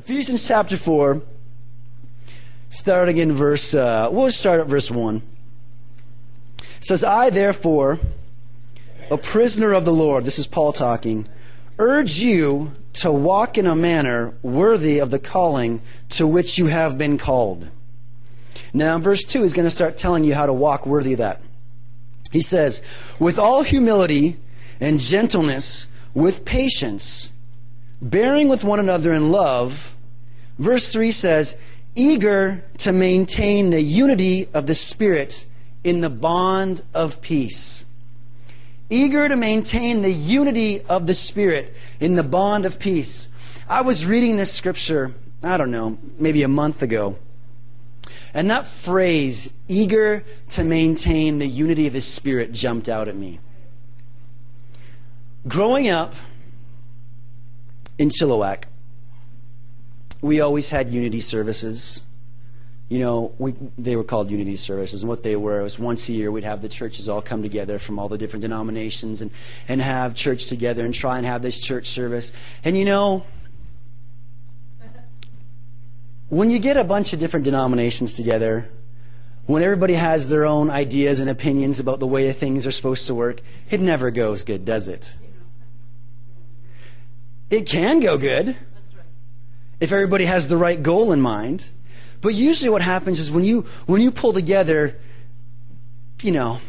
Ephesians chapter 4, starting in verse, uh, we'll start at verse 1. It says, I therefore, a prisoner of the Lord, this is Paul talking, urge you to walk in a manner worthy of the calling to which you have been called. Now, verse 2, he's going to start telling you how to walk worthy of that. He says, with all humility and gentleness, with patience, bearing with one another in love. Verse 3 says, eager to maintain the unity of the Spirit in the bond of peace. Eager to maintain the unity of the Spirit in the bond of peace. I was reading this scripture, I don't know, maybe a month ago. And that phrase, eager to maintain the unity of the Spirit, jumped out at me. Growing up in Chilliwack, we always had unity services. You know, we, they were called unity services, and what they were was once a year we'd have the churches all come together from all the different denominations and, and have church together and try and have this church service. And you know, when you get a bunch of different denominations together, when everybody has their own ideas and opinions about the way things are supposed to work, it never goes good, does it? It can go good if everybody has the right goal in mind. But usually what happens is when you when you pull together, you know,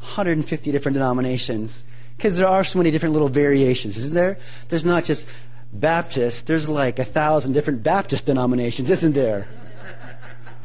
150 different denominations, because there are so many different little variations, isn't there? There's not just Baptist, there's like a thousand different Baptist denominations, isn't there?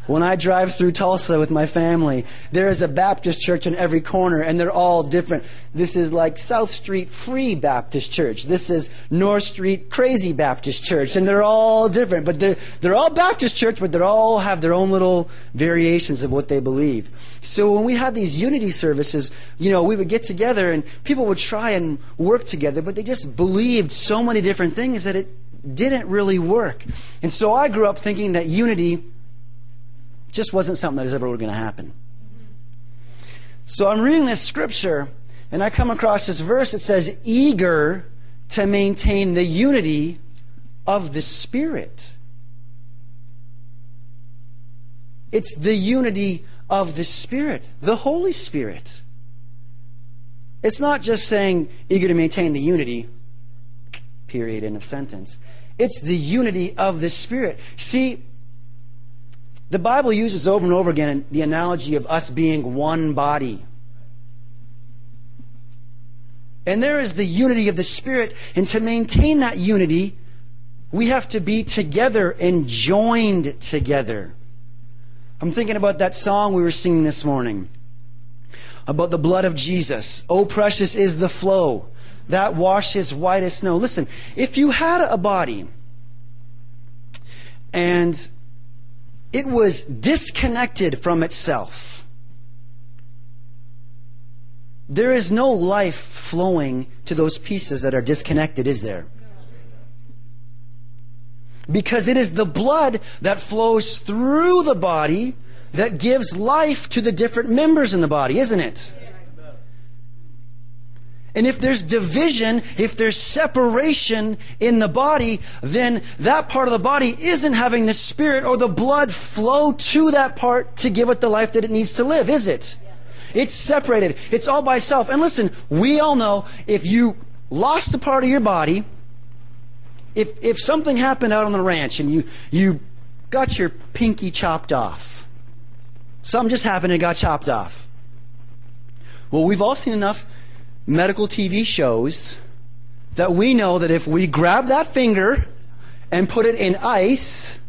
When I drive through Tulsa with my family, there is a Baptist church in every corner, and they're all different. This is like South Street Free Baptist Church. This is North Street Crazy Baptist Church, and they're all different. But they're, they're all Baptist church, but they all have their own little variations of what they believe. So when we had these unity services, you know, we would get together and people would try and work together, but they just believed so many different things that it didn't really work. And so I grew up thinking that unity just wasn't something that was ever going to happen. So I'm reading this scripture, and I come across this verse that says, eager to maintain the unity of the Spirit. It's the unity of the Spirit, the Holy Spirit. It's not just saying eager to maintain the unity, period, end of sentence. It's the unity of the Spirit. See, the Bible uses over and over again the analogy of us being one body. And there is the unity of the Spirit. And to maintain that unity, we have to be together and joined together. I'm thinking about that song we were singing this morning about the blood of Jesus. Oh, precious is the flow that washes white as snow. Listen, if you had a body and it was disconnected from itself. There is no life flowing to those pieces that are disconnected, is there? Because it is the blood that flows through the body that gives life to the different members in the body, isn't it? And if there's division, if there's separation in the body, then that part of the body isn't having the spirit or the blood flow to that part to give it the life that it needs to live, is it? It's separated. It's all by itself. And listen, we all know if you lost a part of your body, if, if something happened out on the ranch and you, you got your pinky chopped off, something just happened and got chopped off. Well, we've all seen enough medical TV shows that we know that if we grab that finger and put it in ice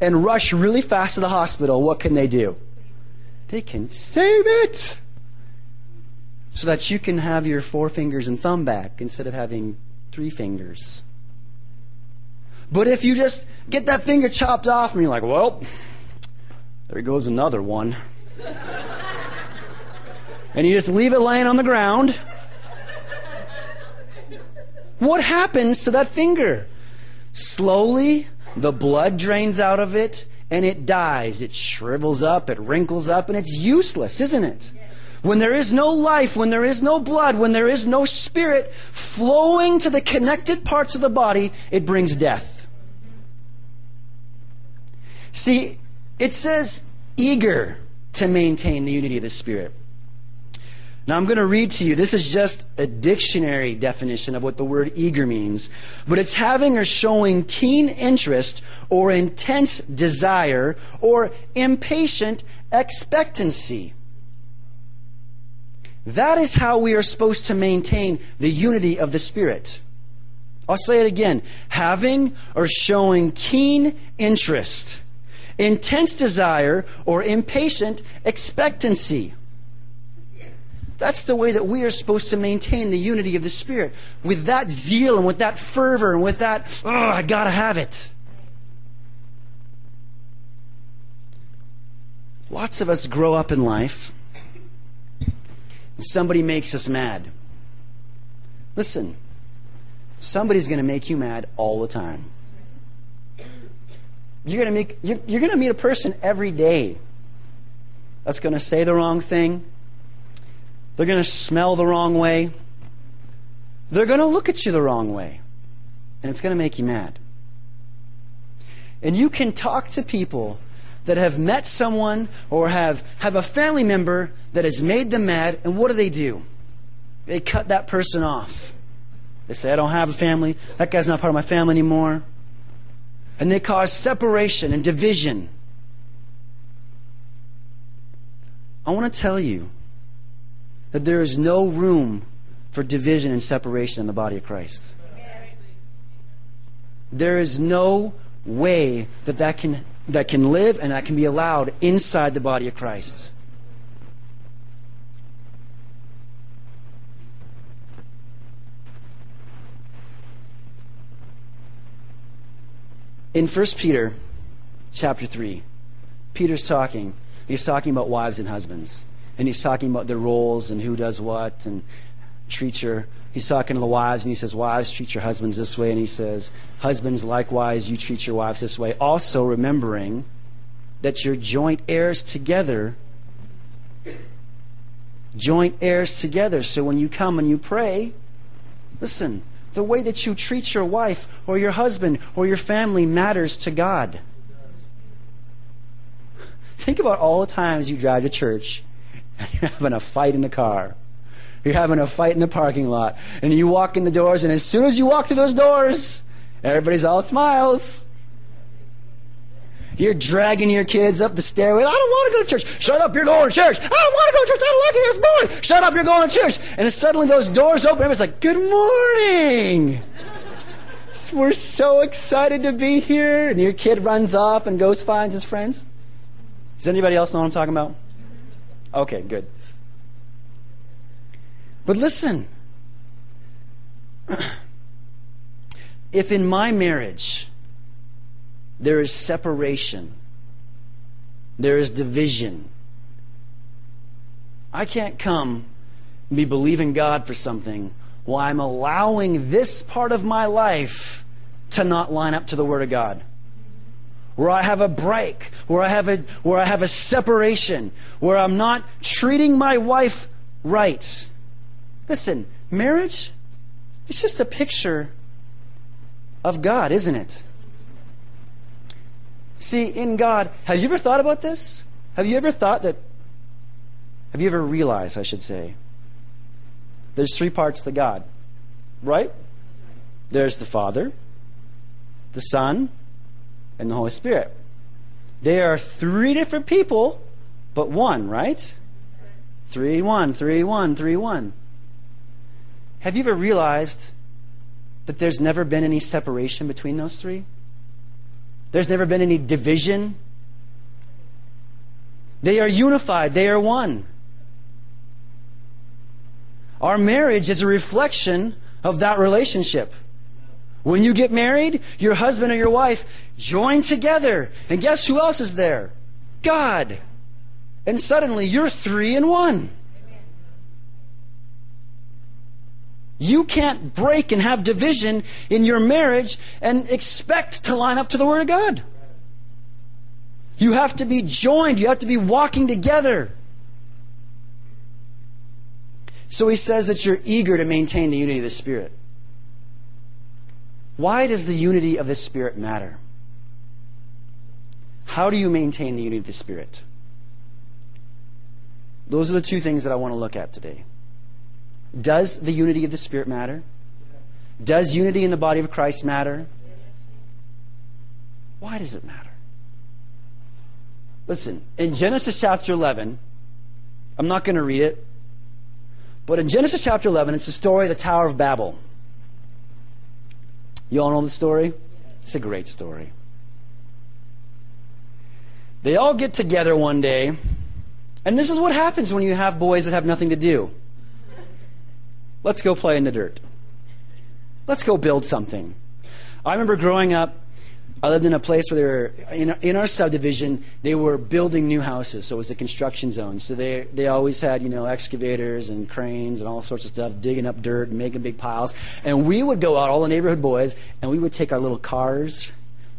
and rush really fast to the hospital, what can they do? They can save it so that you can have your four fingers and thumb back instead of having three fingers. But if you just get that finger chopped off and you're like, well, there goes another one. and you just leave it laying on the ground what happens to that finger? Slowly, the blood drains out of it and it dies. It shrivels up, it wrinkles up, and it's useless, isn't it? When there is no life, when there is no blood, when there is no spirit flowing to the connected parts of the body, it brings death. See, it says eager to maintain the unity of the Spirit. Now I'm going to read to you. This is just a dictionary definition of what the word eager means. But it's having or showing keen interest or intense desire or impatient expectancy. That is how we are supposed to maintain the unity of the Spirit. I'll say it again. Having or showing keen interest, intense desire, or impatient expectancy. That's the way that we are supposed to maintain the unity of the Spirit. With that zeal and with that fervor and with that, oh, I gotta have it. Lots of us grow up in life, and somebody makes us mad. Listen, somebody's going to make you mad all the time. You're going to you're, you're going to meet a person every day that's going to say the wrong thing, they're going to smell the wrong way. They're going to look at you the wrong way. And it's going to make you mad. And you can talk to people that have met someone or have, have a family member that has made them mad, and what do they do? They cut that person off. They say, I don't have a family. That guy's not part of my family anymore. And they cause separation and division. I want to tell you that there is no room for division and separation in the body of Christ. There is no way that that can, that can live and that can be allowed inside the body of Christ. In 1 Peter chapter 3, Peter's talking. He's talking about wives and husbands and he's talking about their roles and who does what and treat your he's talking to the wives and he says wives treat your husbands this way. And he says husbands likewise you treat your wives this way. Also remembering that you're joint heirs together joint heirs together. So when you come and you pray listen the way that you treat your wife or your husband or your family matters to God. Think about all the times you drive to church you're having a fight in the car. You're having a fight in the parking lot. And you walk in the doors, and as soon as you walk through those doors, everybody's all smiles. You're dragging your kids up the stairway. I don't want to go to church. Shut up, you're going to church. I don't want to go to church. I don't like it. It's boring. Shut up, you're going to church. And suddenly those doors open. Everybody's like, Good morning. We're so excited to be here. And your kid runs off and goes finds his friends. Does anybody else know what I'm talking about? Okay, good. But listen. if in my marriage there is separation, there is division, I can't come and be believing God for something while I'm allowing this part of my life to not line up to the Word of God where I have a break, where I have a, where I have a separation, where I'm not treating my wife right. Listen, marriage, it's just a picture of God, isn't it? See, in God, have you ever thought about this? Have you ever thought that, have you ever realized, I should say, there's three parts to God, right? There's the Father, the Son, and the Holy Spirit. They are three different people, but one, right? Three, one, three, one, three, one. Have you ever realized that there's never been any separation between those three? There's never been any division. They are unified, they are one. Our marriage is a reflection of that relationship. When you get married, your husband or your wife join together. And guess who else is there? God. And suddenly you're three in one. You can't break and have division in your marriage and expect to line up to the Word of God. You have to be joined, you have to be walking together. So he says that you're eager to maintain the unity of the Spirit. Why does the unity of the Spirit matter? How do you maintain the unity of the Spirit? Those are the two things that I want to look at today. Does the unity of the Spirit matter? Does unity in the body of Christ matter? Why does it matter? Listen, in Genesis chapter 11, I'm not going to read it, but in Genesis chapter 11, it's the story of the Tower of Babel. You all know the story? It's a great story. They all get together one day, and this is what happens when you have boys that have nothing to do. Let's go play in the dirt. Let's go build something. I remember growing up, I lived in a place where they were, in, in our subdivision, they were building new houses, so it was a construction zone. So they, they always had, you know, excavators and cranes and all sorts of stuff, digging up dirt and making big piles. And we would go out, all the neighborhood boys, and we would take our little cars,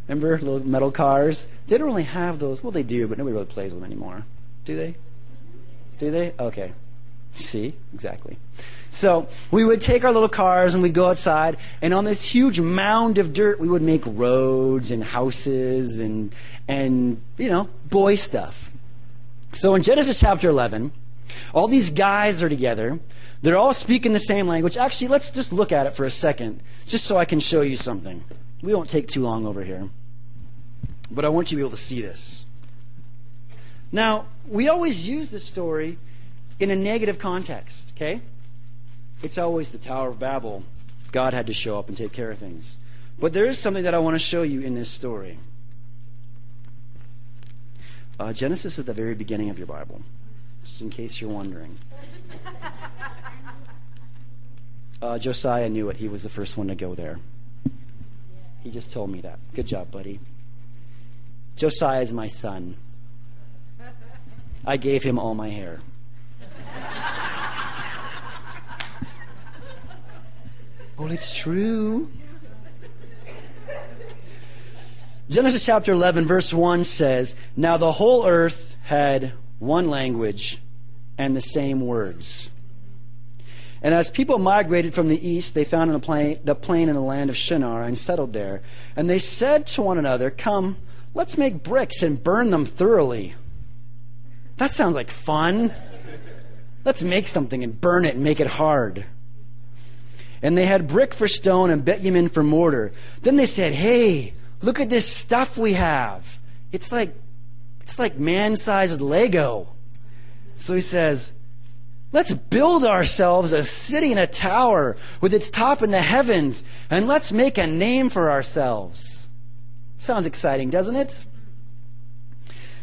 remember, little metal cars? They don't really have those. Well, they do, but nobody really plays with them anymore. Do they? Do they? Okay. See? Exactly. So we would take our little cars and we'd go outside, and on this huge mound of dirt, we would make roads and houses and, and you know, boy stuff. So in Genesis chapter 11, all these guys are together. They're all speaking the same language. Actually, let's just look at it for a second, just so I can show you something. We won't take too long over here. But I want you to be able to see this. Now, we always use this story in a negative context, okay? It's always the Tower of Babel. God had to show up and take care of things. But there is something that I want to show you in this story. Uh, Genesis is at the very beginning of your Bible, just in case you're wondering. Uh, Josiah knew it. He was the first one to go there. He just told me that. Good job, buddy. Josiah is my son. I gave him all my hair. Well, it's true. Genesis chapter 11, verse 1 says, Now the whole earth had one language and the same words. And as people migrated from the east, they found the plain, the plain in the land of Shinar and settled there. And they said to one another, Come, let's make bricks and burn them thoroughly. That sounds like fun. Let's make something and burn it and make it hard. And they had brick for stone and bitumen for mortar. Then they said, Hey, look at this stuff we have. It's like it's like man-sized Lego. So he says, Let's build ourselves a city and a tower with its top in the heavens, and let's make a name for ourselves. Sounds exciting, doesn't it?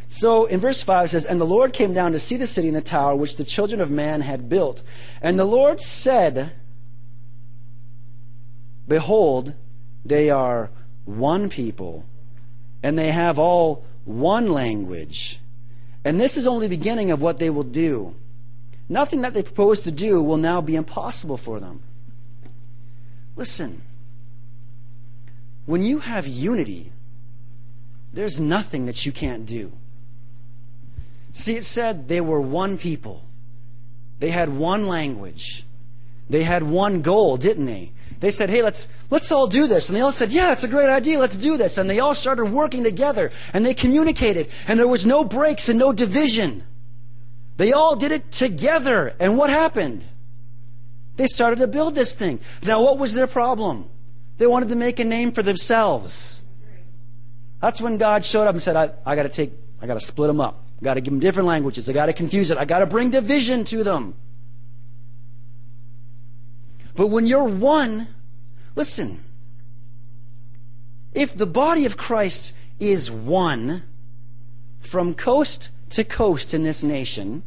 So in verse 5 it says, And the Lord came down to see the city and the tower which the children of man had built. And the Lord said, Behold, they are one people, and they have all one language. And this is only the beginning of what they will do. Nothing that they propose to do will now be impossible for them. Listen, when you have unity, there's nothing that you can't do. See, it said they were one people, they had one language, they had one goal, didn't they? They said, hey, let's, let's all do this. And they all said, yeah, it's a great idea. Let's do this. And they all started working together and they communicated and there was no breaks and no division. They all did it together. And what happened? They started to build this thing. Now, what was their problem? They wanted to make a name for themselves. That's when God showed up and said, I, I got to take, I got to split them up. I got to give them different languages. I got to confuse it. I got to bring division to them. But when you're one, listen, if the body of Christ is one from coast to coast in this nation,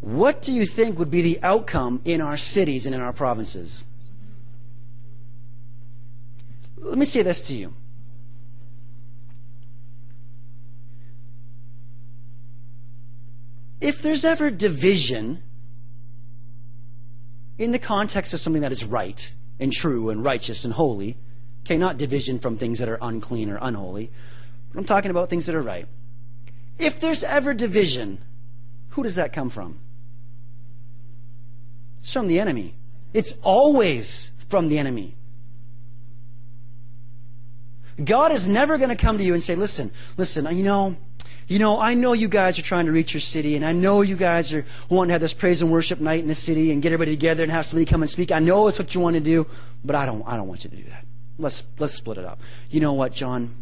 what do you think would be the outcome in our cities and in our provinces? Let me say this to you. If there's ever division in the context of something that is right and true and righteous and holy. Okay, not division from things that are unclean or unholy. But I'm talking about things that are right. If there's ever division, who does that come from? It's from the enemy. It's always from the enemy. God is never going to come to you and say, listen, listen, you know, you know, I know you guys are trying to reach your city, and I know you guys are wanting to have this praise and worship night in the city and get everybody together and have somebody come and speak. I know it's what you want to do, but I don't, I don't want you to do that. Let's, let's split it up. You know what, John?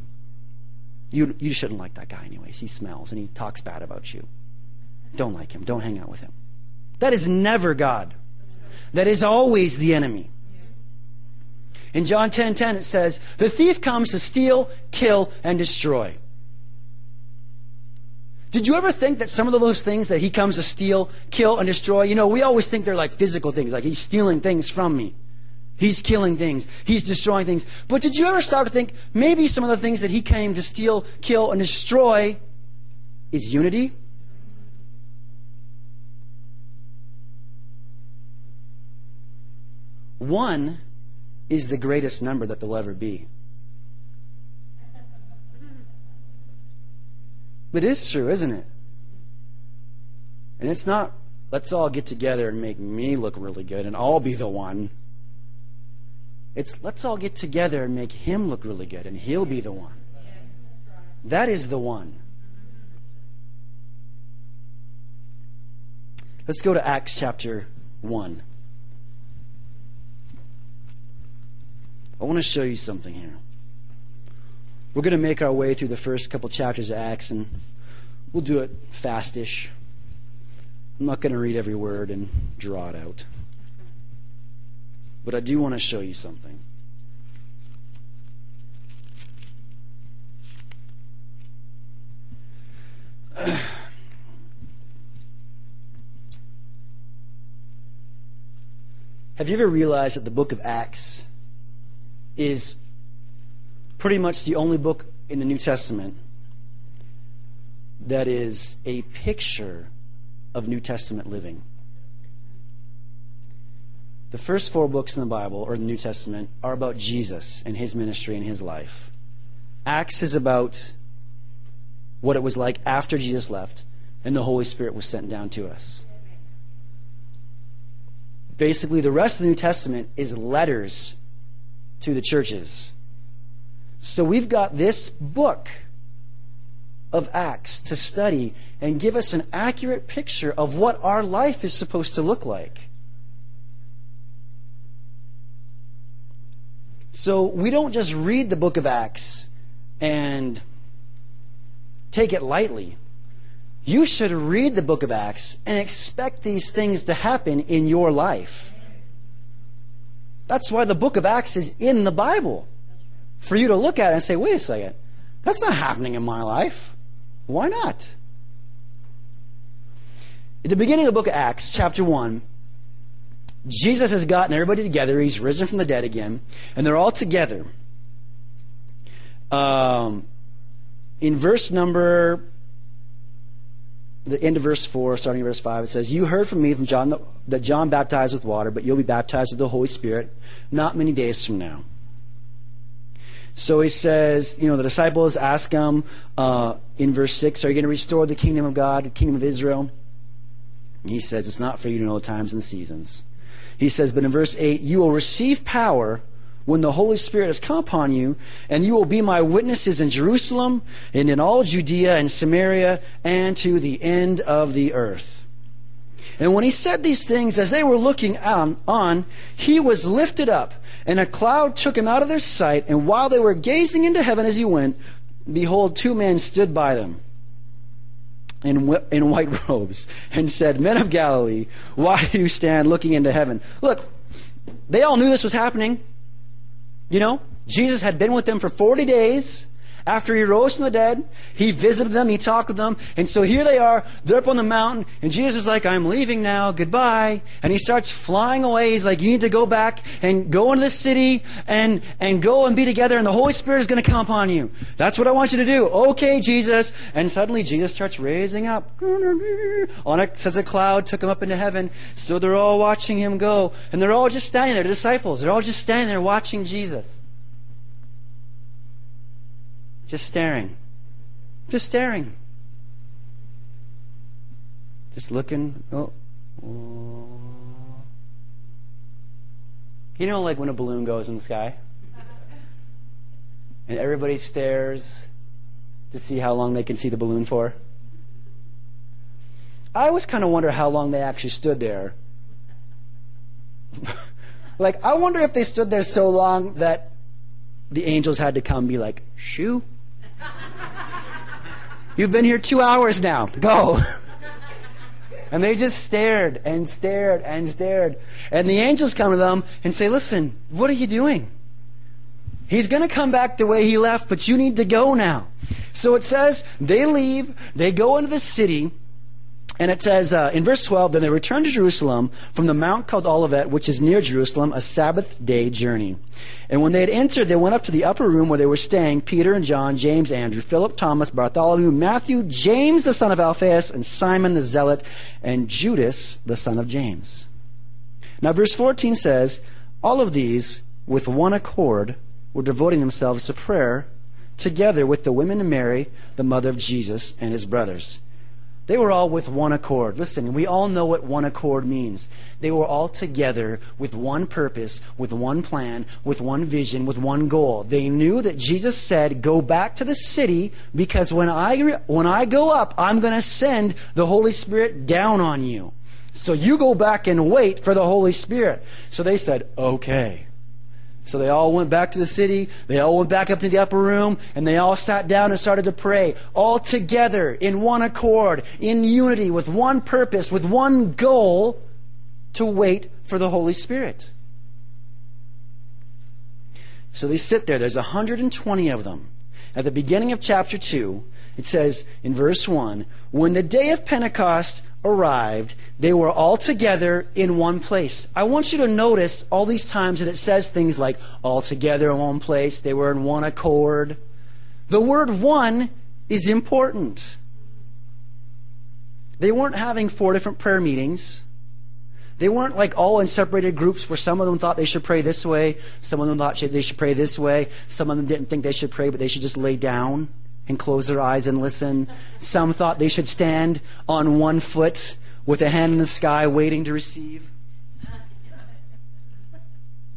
You, you shouldn't like that guy, anyways. He smells and he talks bad about you. Don't like him. Don't hang out with him. That is never God. That is always the enemy. In John 10:10 10, 10, it says, "The thief comes to steal, kill and destroy." Did you ever think that some of those things that he comes to steal, kill and destroy, you know, we always think they're like physical things, like he's stealing things from me. He's killing things. He's destroying things. But did you ever start to think maybe some of the things that he came to steal, kill and destroy is unity? One is the greatest number that there'll ever be. But it is true, isn't it? And it's not, let's all get together and make me look really good and I'll be the one. It's, let's all get together and make him look really good and he'll be the one. That is the one. Let's go to Acts chapter 1. I want to show you something here. We're going to make our way through the first couple chapters of Acts, and we'll do it fastish. I'm not going to read every word and draw it out. But I do want to show you something. Have you ever realized that the book of Acts is pretty much the only book in the New Testament that is a picture of New Testament living. The first four books in the Bible, or the New Testament, are about Jesus and his ministry and his life. Acts is about what it was like after Jesus left and the Holy Spirit was sent down to us. Basically, the rest of the New Testament is letters to the churches. So we've got this book of Acts to study and give us an accurate picture of what our life is supposed to look like. So we don't just read the book of Acts and take it lightly. You should read the book of Acts and expect these things to happen in your life. That's why the book of Acts is in the Bible for you to look at and say, wait a second, that's not happening in my life. Why not? At the beginning of the book of Acts, chapter 1, Jesus has gotten everybody together. He's risen from the dead again, and they're all together. Um, in verse number, the end of verse 4, starting in verse 5, it says, You heard from me from John that John baptized with water, but you'll be baptized with the Holy Spirit not many days from now. So he says, you know, the disciples ask him uh, in verse 6, Are you going to restore the kingdom of God, the kingdom of Israel? And he says, It's not for you to know the times and seasons. He says, But in verse 8, You will receive power when the Holy Spirit has come upon you, and you will be my witnesses in Jerusalem and in all Judea and Samaria and to the end of the earth. And when he said these things, as they were looking on, on, he was lifted up, and a cloud took him out of their sight. And while they were gazing into heaven as he went, behold, two men stood by them in, in white robes and said, Men of Galilee, why do you stand looking into heaven? Look, they all knew this was happening. You know, Jesus had been with them for 40 days. After he rose from the dead, he visited them, he talked with them, and so here they are, they're up on the mountain, and Jesus is like, I'm leaving now, goodbye. And he starts flying away. He's like, You need to go back and go into the city and, and go and be together, and the Holy Spirit is going to come upon you. That's what I want you to do. Okay, Jesus. And suddenly Jesus starts raising up. On a, says a cloud took him up into heaven. So they're all watching him go, and they're all just standing there, the disciples. They're all just standing there watching Jesus. Just staring. Just staring. Just looking. Oh. You know, like when a balloon goes in the sky? and everybody stares to see how long they can see the balloon for. I always kind of wonder how long they actually stood there. like, I wonder if they stood there so long that the angels had to come and be like, shoo. You've been here two hours now. Go. And they just stared and stared and stared. And the angels come to them and say, Listen, what are you doing? He's going to come back the way he left, but you need to go now. So it says they leave, they go into the city, and it says uh, in verse 12, then they returned to Jerusalem from the mount called Olivet, which is near Jerusalem, a Sabbath day journey. And when they had entered, they went up to the upper room where they were staying Peter and John, James, Andrew, Philip, Thomas, Bartholomew, Matthew, James the son of Alphaeus, and Simon the Zealot, and Judas the son of James. Now, verse 14 says, All of these, with one accord, were devoting themselves to prayer together with the women and Mary, the mother of Jesus, and his brothers. They were all with one accord. Listen, we all know what one accord means. They were all together with one purpose, with one plan, with one vision, with one goal. They knew that Jesus said, "Go back to the city because when I when I go up, I'm going to send the Holy Spirit down on you." So you go back and wait for the Holy Spirit. So they said, "Okay." So they all went back to the city. They all went back up to the upper room, and they all sat down and started to pray, all together, in one accord, in unity, with one purpose, with one goal to wait for the Holy Spirit. So they sit there. There's 120 of them. At the beginning of chapter 2, it says in verse 1 When the day of Pentecost arrived, they were all together in one place. I want you to notice all these times that it says things like all together in one place, they were in one accord. The word one is important. They weren't having four different prayer meetings. They weren't like all in separated groups where some of them thought they should pray this way, some of them thought they should pray this way, some of them didn't think they should pray, but they should just lay down and close their eyes and listen. Some thought they should stand on one foot with a hand in the sky waiting to receive.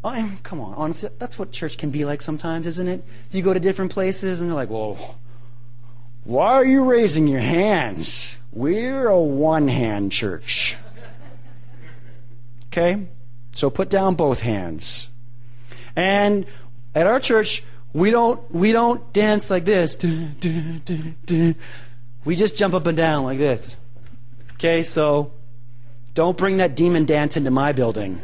Oh, come on, honestly, that's what church can be like sometimes, isn't it? You go to different places and they're like, well, why are you raising your hands? We're a one hand church. Okay? So put down both hands. And at our church, we don't, we don't dance like this. We just jump up and down like this. Okay, so don't bring that demon dance into my building.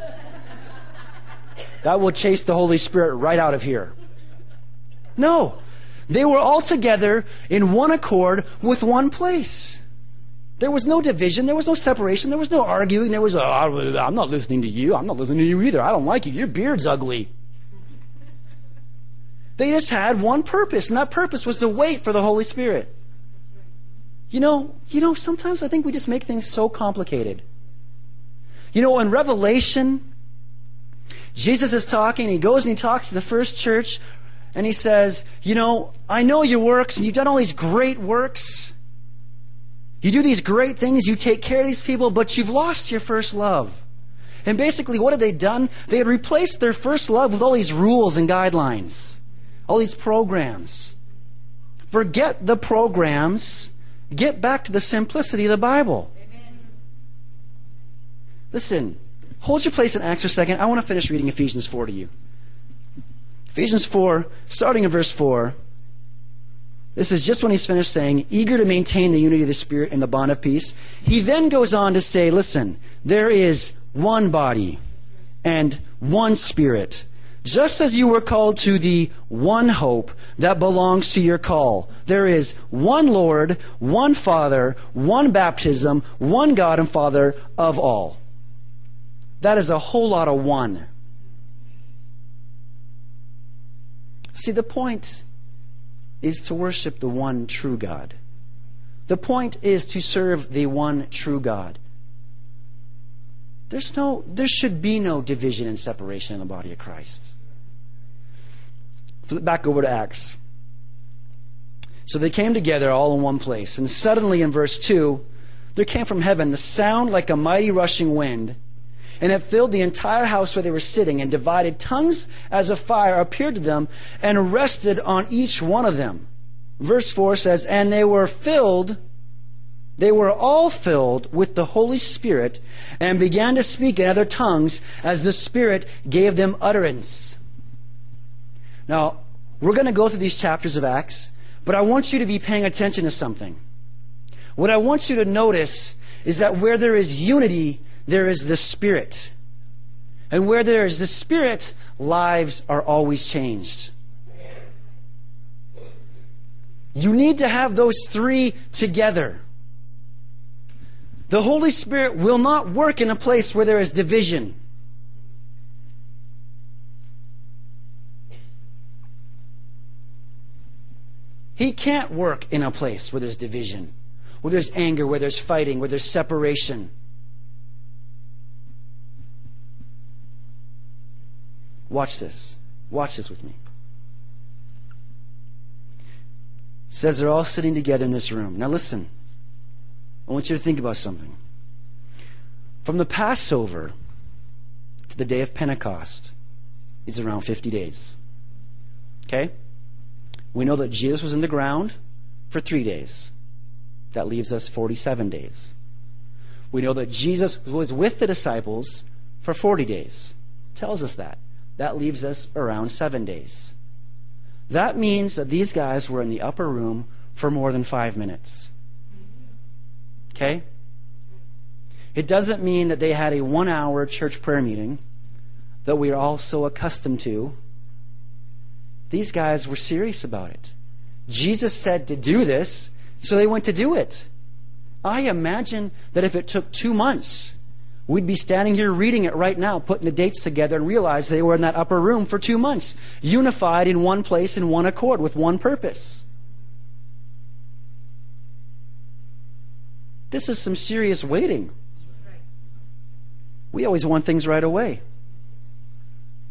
That will chase the Holy Spirit right out of here. No. They were all together in one accord with one place. There was no division. There was no separation. There was no arguing. There was, oh, I'm not listening to you. I'm not listening to you either. I don't like you. Your beard's ugly. They just had one purpose, and that purpose was to wait for the Holy Spirit. You know, you know, sometimes I think we just make things so complicated. You know, in Revelation, Jesus is talking, he goes and he talks to the first church, and he says, You know, I know your works, and you've done all these great works. You do these great things, you take care of these people, but you've lost your first love. And basically, what had they done? They had replaced their first love with all these rules and guidelines all these programs. Forget the programs. Get back to the simplicity of the Bible. Amen. Listen, hold your place in Acts for a second. I want to finish reading Ephesians 4 to you. Ephesians 4, starting in verse 4. This is just when he's finished saying, eager to maintain the unity of the Spirit in the bond of peace. He then goes on to say, listen, there is one body and one Spirit just as you were called to the one hope that belongs to your call. There is one Lord, one Father, one baptism, one God and Father of all. That is a whole lot of one. See, the point is to worship the one true God. The point is to serve the one true God. There's no, there should be no division and separation in the body of Christ. Back over to Acts. So they came together all in one place. And suddenly in verse 2, there came from heaven the sound like a mighty rushing wind, and it filled the entire house where they were sitting, and divided tongues as a fire appeared to them and rested on each one of them. Verse 4 says, And they were filled, they were all filled with the Holy Spirit and began to speak in other tongues as the Spirit gave them utterance. Now, we're going to go through these chapters of Acts, but I want you to be paying attention to something. What I want you to notice is that where there is unity, there is the Spirit. And where there is the Spirit, lives are always changed. You need to have those three together. The Holy Spirit will not work in a place where there is division. He can't work in a place where there's division, where there's anger, where there's fighting, where there's separation. Watch this. Watch this with me. It says they're all sitting together in this room. Now listen. I want you to think about something. From the Passover to the day of Pentecost is around 50 days. Okay? We know that Jesus was in the ground for three days. That leaves us 47 days. We know that Jesus was with the disciples for 40 days. Tells us that. That leaves us around seven days. That means that these guys were in the upper room for more than five minutes. Okay? It doesn't mean that they had a one hour church prayer meeting that we are all so accustomed to these guys were serious about it. Jesus said to do this, so they went to do it. I imagine that if it took two months, we'd be standing here reading it right now, putting the dates together, and realize they were in that upper room for two months, unified in one place, in one accord, with one purpose. This is some serious waiting. We always want things right away.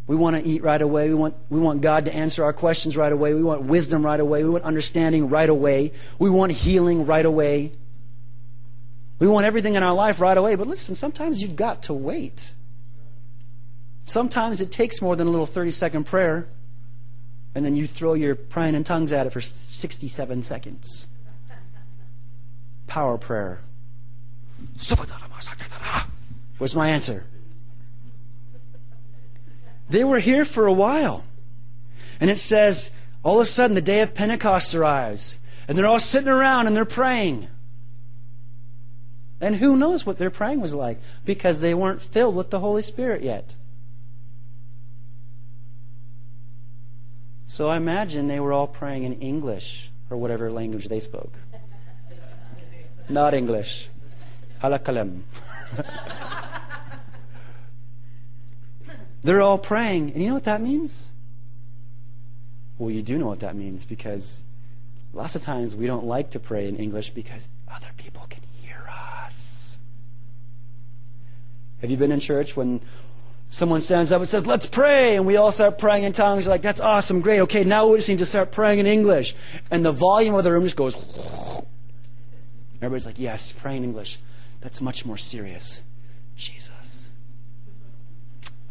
We want to eat right away. We want, we want God to answer our questions right away. We want wisdom right away. We want understanding right away. We want healing right away. We want everything in our life right away. But listen, sometimes you've got to wait. Sometimes it takes more than a little 30 second prayer, and then you throw your praying in tongues at it for 67 seconds. Power prayer. What's my answer? They were here for a while. And it says, all of a sudden, the day of Pentecost arrives. And they're all sitting around and they're praying. And who knows what their praying was like? Because they weren't filled with the Holy Spirit yet. So I imagine they were all praying in English or whatever language they spoke. Not English. They're all praying. And you know what that means? Well, you do know what that means because lots of times we don't like to pray in English because other people can hear us. Have you been in church when someone stands up and says, Let's pray? And we all start praying in tongues. You're like, That's awesome, great. Okay, now we just need to start praying in English. And the volume of the room just goes. Everybody's like, Yes, pray in English. That's much more serious. Jesus.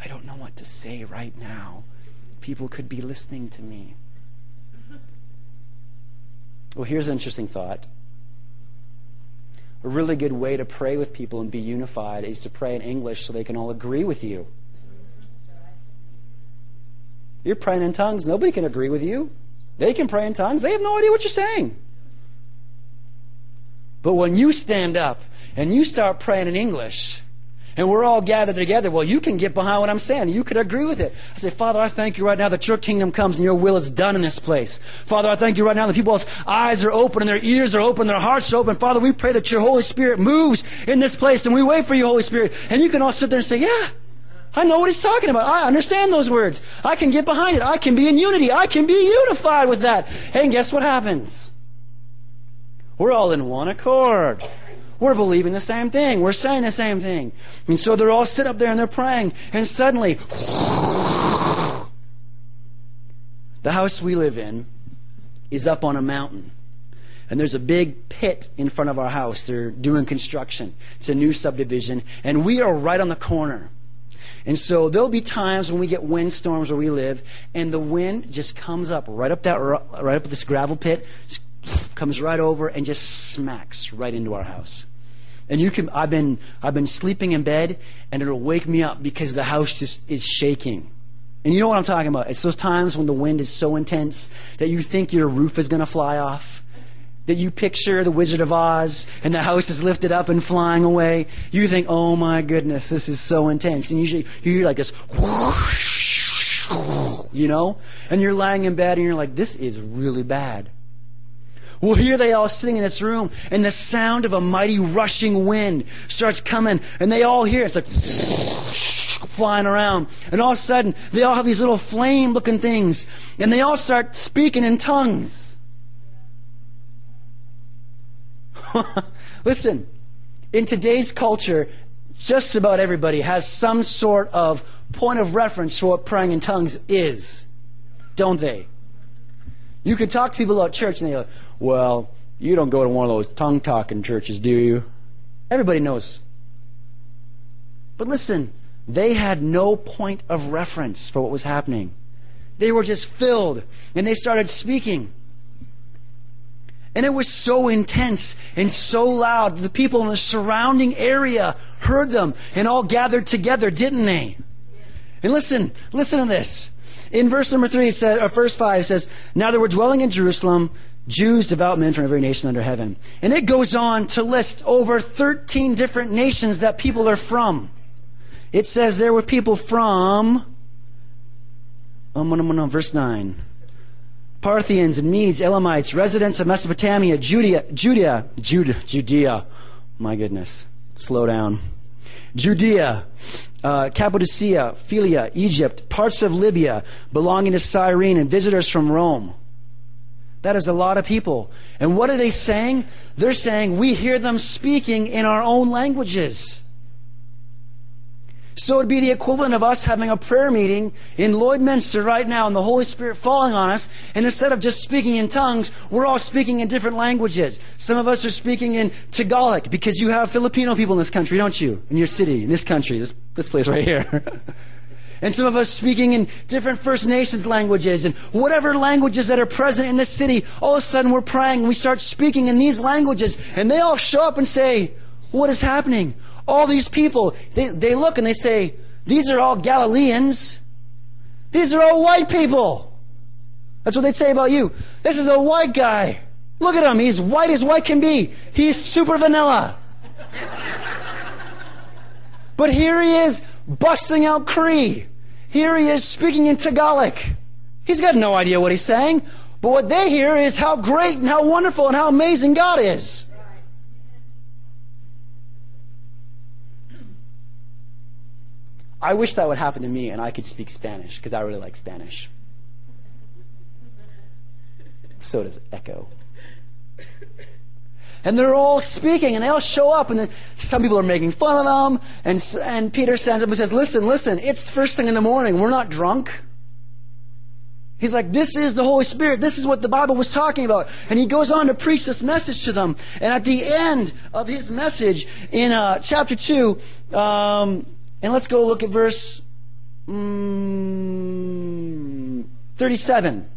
I don't know what to say right now. People could be listening to me. Well, here's an interesting thought. A really good way to pray with people and be unified is to pray in English so they can all agree with you. You're praying in tongues, nobody can agree with you. They can pray in tongues, they have no idea what you're saying. But when you stand up and you start praying in English, and we're all gathered together, well, you can get behind what I'm saying. You could agree with it. I say, Father, I thank you right now that your kingdom comes and your will is done in this place. Father, I thank you right now that people's eyes are open and their ears are open, their hearts are open. Father, we pray that your Holy Spirit moves in this place and we wait for you, Holy Spirit. And you can all sit there and say, yeah, I know what he's talking about. I understand those words. I can get behind it. I can be in unity. I can be unified with that. And guess what happens? We're all in one accord. We're believing the same thing. We're saying the same thing. And so they're all sitting up there and they're praying. And suddenly, the house we live in is up on a mountain. And there's a big pit in front of our house. They're doing construction. It's a new subdivision. And we are right on the corner. And so there'll be times when we get windstorms where we live, and the wind just comes up right up that right up this gravel pit, comes right over and just smacks right into our house. And you can I've been I've been sleeping in bed and it'll wake me up because the house just is shaking. And you know what I'm talking about? It's those times when the wind is so intense that you think your roof is going to fly off. That you picture the Wizard of Oz and the house is lifted up and flying away. You think, oh my goodness, this is so intense. And usually you hear like this whoosh, you know? And you're lying in bed and you're like, this is really bad. Well, here they all sitting in this room, and the sound of a mighty rushing wind starts coming, and they all hear it. It's like flying around. And all of a sudden, they all have these little flame looking things, and they all start speaking in tongues. Listen, in today's culture, just about everybody has some sort of point of reference for what praying in tongues is, don't they? You could talk to people about church, and they're like, well, you don't go to one of those tongue talking churches, do you? Everybody knows. But listen, they had no point of reference for what was happening. They were just filled, and they started speaking. And it was so intense and so loud. The people in the surrounding area heard them and all gathered together, didn't they? And listen, listen to this. In verse number three, says, or verse five says, Now there were dwelling in Jerusalem Jews, devout men from every nation under heaven. And it goes on to list over 13 different nations that people are from. It says there were people from, um, um, um, um verse 9. Parthians and Medes, Elamites, residents of Mesopotamia, Judea, Judea, Judah, Judea. My goodness, slow down. Judea, uh, Cappadocia, Phrygia, Egypt, parts of Libya belonging to Cyrene, and visitors from Rome. That is a lot of people. And what are they saying? They're saying we hear them speaking in our own languages. So it'd be the equivalent of us having a prayer meeting in Lloydminster right now and the Holy Spirit falling on us. And instead of just speaking in tongues, we're all speaking in different languages. Some of us are speaking in Tagalog because you have Filipino people in this country, don't you? In your city, in this country, this, this place right here. and some of us speaking in different First Nations languages and whatever languages that are present in this city, all of a sudden we're praying and we start speaking in these languages and they all show up and say, What is happening? All these people, they, they look and they say, These are all Galileans. These are all white people. That's what they'd say about you. This is a white guy. Look at him. He's white as white can be. He's super vanilla. but here he is busting out Cree. Here he is speaking in Tagalog. He's got no idea what he's saying. But what they hear is how great and how wonderful and how amazing God is. I wish that would happen to me and I could speak Spanish because I really like Spanish. So does Echo. And they're all speaking and they all show up and then some people are making fun of them. And, and Peter stands up and says, Listen, listen, it's the first thing in the morning. We're not drunk. He's like, this is the Holy Spirit. This is what the Bible was talking about. And he goes on to preach this message to them. And at the end of his message in uh, chapter 2, um, and let's go look at verse mm, 37.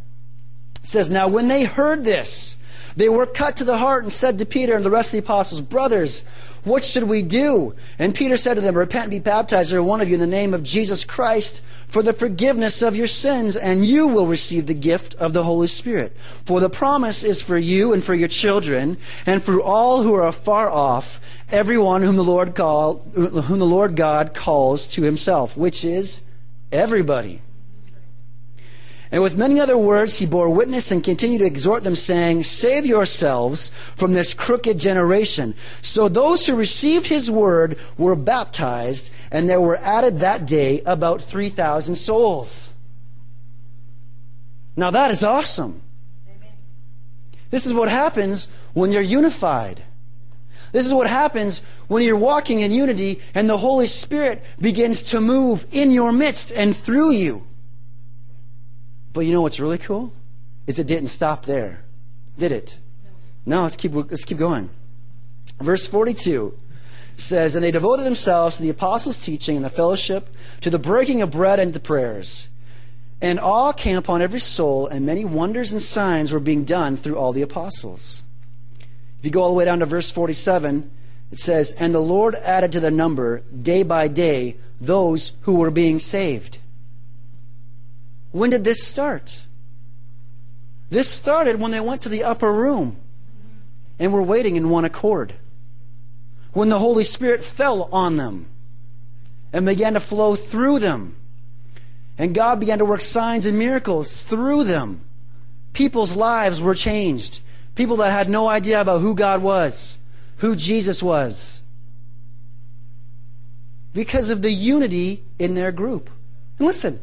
It says, Now when they heard this, they were cut to the heart and said to Peter and the rest of the apostles, Brothers, what should we do? And Peter said to them, Repent and be baptized, every one of you, in the name of Jesus Christ, for the forgiveness of your sins, and you will receive the gift of the Holy Spirit. For the promise is for you and for your children, and for all who are far off, everyone whom the Lord call, whom the Lord God calls to himself, which is everybody. And with many other words, he bore witness and continued to exhort them, saying, Save yourselves from this crooked generation. So those who received his word were baptized, and there were added that day about 3,000 souls. Now that is awesome. This is what happens when you're unified. This is what happens when you're walking in unity and the Holy Spirit begins to move in your midst and through you. But you know what's really cool? Is it didn't stop there. Did it? No, let's keep let's keep going. Verse 42 says, And they devoted themselves to the apostles' teaching and the fellowship, to the breaking of bread and to prayers. And awe came upon every soul, and many wonders and signs were being done through all the apostles. If you go all the way down to verse 47, it says, And the Lord added to their number day by day those who were being saved. When did this start? This started when they went to the upper room and were waiting in one accord. When the Holy Spirit fell on them and began to flow through them. And God began to work signs and miracles through them. People's lives were changed. People that had no idea about who God was, who Jesus was. Because of the unity in their group. And listen,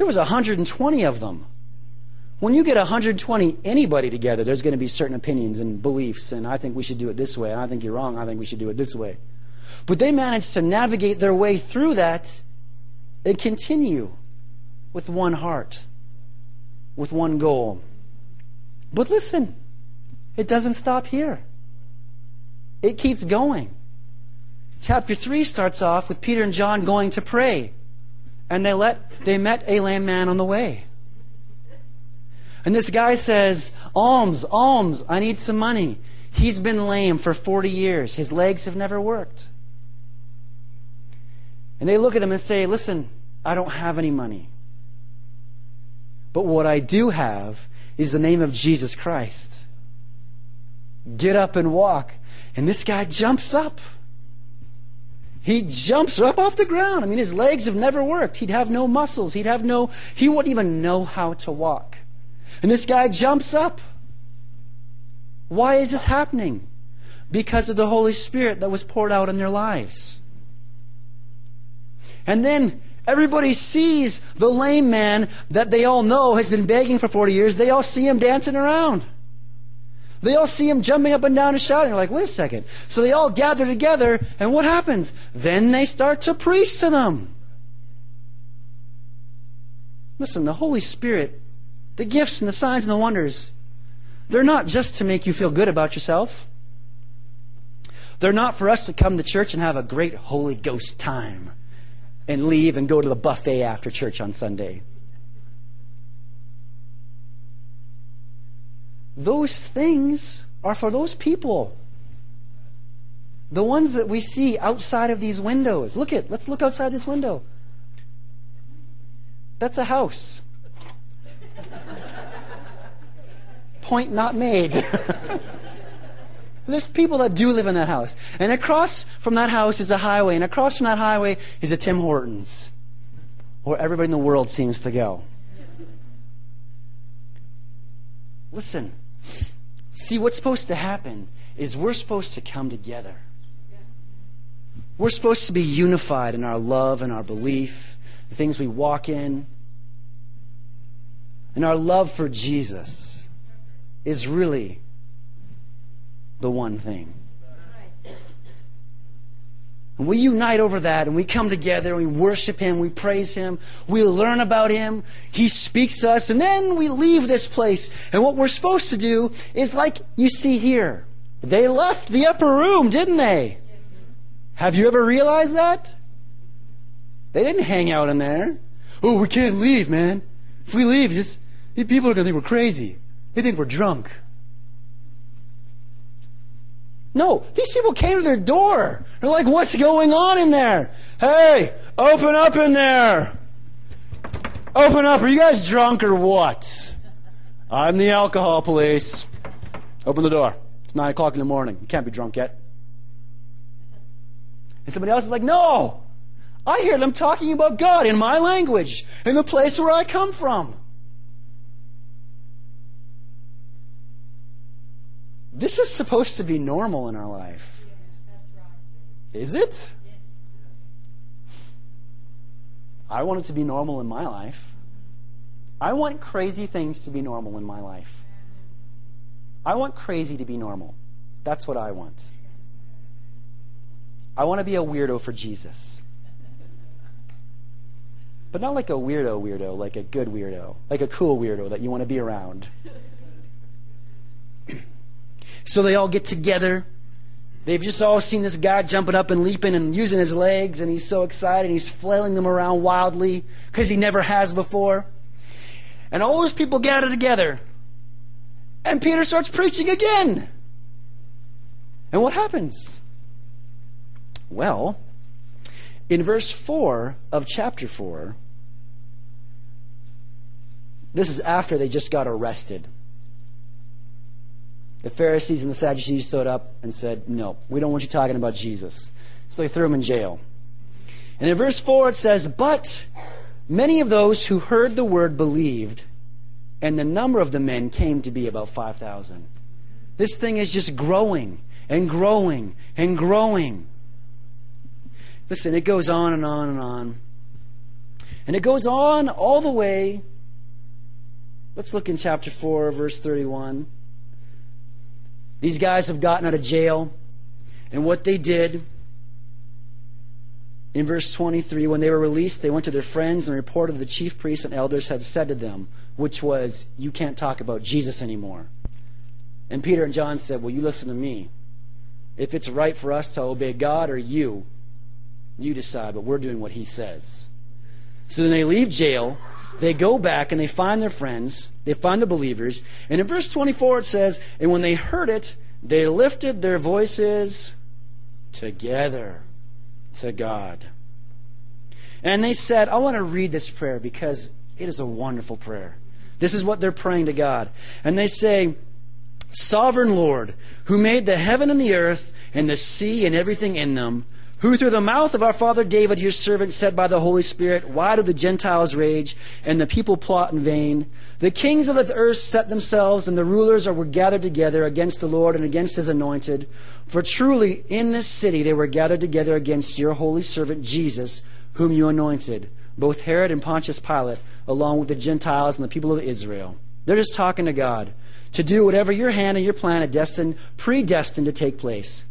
there was 120 of them. When you get 120 anybody together, there's going to be certain opinions and beliefs, and I think we should do it this way, and I think you're wrong, I think we should do it this way. But they managed to navigate their way through that and continue with one heart, with one goal. But listen, it doesn't stop here. It keeps going. Chapter 3 starts off with Peter and John going to pray. And they let they met a lame man on the way. And this guy says, Alms, alms, I need some money. He's been lame for 40 years. His legs have never worked. And they look at him and say, Listen, I don't have any money. But what I do have is the name of Jesus Christ. Get up and walk. And this guy jumps up. He jumps up off the ground. I mean, his legs have never worked. He'd have no muscles. He'd have no, he wouldn't even know how to walk. And this guy jumps up. Why is this happening? Because of the Holy Spirit that was poured out in their lives. And then everybody sees the lame man that they all know has been begging for 40 years. They all see him dancing around. They all see him jumping up and down and shouting. Like, wait a second. So they all gather together, and what happens? Then they start to preach to them. Listen, the Holy Spirit the gifts and the signs and the wonders, they're not just to make you feel good about yourself. They're not for us to come to church and have a great Holy Ghost time and leave and go to the buffet after church on Sunday. Those things are for those people. The ones that we see outside of these windows. Look at, let's look outside this window. That's a house. point not made. There's people that do live in that house. And across from that house is a highway, and across from that highway is a Tim Hortons, where everybody in the world seems to go. Listen, see, what's supposed to happen is we're supposed to come together. We're supposed to be unified in our love and our belief, the things we walk in, and our love for Jesus is really the one thing. And we unite over that and we come together and we worship Him, we praise Him, we learn about Him, He speaks to us, and then we leave this place. And what we're supposed to do is like you see here. They left the upper room, didn't they? Have you ever realized that? They didn't hang out in there. Oh, we can't leave, man. If we leave, this, people are going to think we're crazy. They think we're drunk. No, these people came to their door. They're like, what's going on in there? Hey, open up in there. Open up. Are you guys drunk or what? I'm the alcohol police. Open the door. It's 9 o'clock in the morning. You can't be drunk yet. And somebody else is like, no. I hear them talking about God in my language, in the place where I come from. This is supposed to be normal in our life. Is it? I want it to be normal in my life. I want crazy things to be normal in my life. I want crazy to be normal. That's what I want. I want to be a weirdo for Jesus. But not like a weirdo weirdo, like a good weirdo, like a cool weirdo that you want to be around. So they all get together They've just all seen this guy jumping up and leaping and using his legs, and he's so excited. and He's flailing them around wildly because he never has before. And all those people gather together. And Peter starts preaching again. And what happens? Well, in verse 4 of chapter 4, this is after they just got arrested. The Pharisees and the Sadducees stood up and said, No, we don't want you talking about Jesus. So they threw him in jail. And in verse 4 it says, But many of those who heard the word believed, and the number of the men came to be about 5,000. This thing is just growing and growing and growing. Listen, it goes on and on and on. And it goes on all the way. Let's look in chapter 4, verse 31. These guys have gotten out of jail. And what they did in verse 23, when they were released, they went to their friends and reported the chief priests and elders had said to them, which was, You can't talk about Jesus anymore. And Peter and John said, Well, you listen to me. If it's right for us to obey God or you, you decide, but we're doing what he says. So then they leave jail they go back and they find their friends, they find the believers. And in verse 24 it says, And when they heard it, they lifted their voices together to God. And they said, I want to read this prayer because it is a wonderful prayer. This is what they're praying to God. And they say, Sovereign Lord, who made the heaven and the earth and the sea and everything in them, who through the mouth of our father David, your servant, said by the Holy Spirit, Why do the Gentiles rage and the people plot in vain? The kings of the earth set themselves, and the rulers were gathered together against the Lord and against his anointed. For truly in this city they were gathered together against your holy servant Jesus, whom you anointed, both Herod and Pontius Pilate, along with the Gentiles and the people of Israel. They're just talking to God to do whatever your hand and your plan had destined, predestined to take place.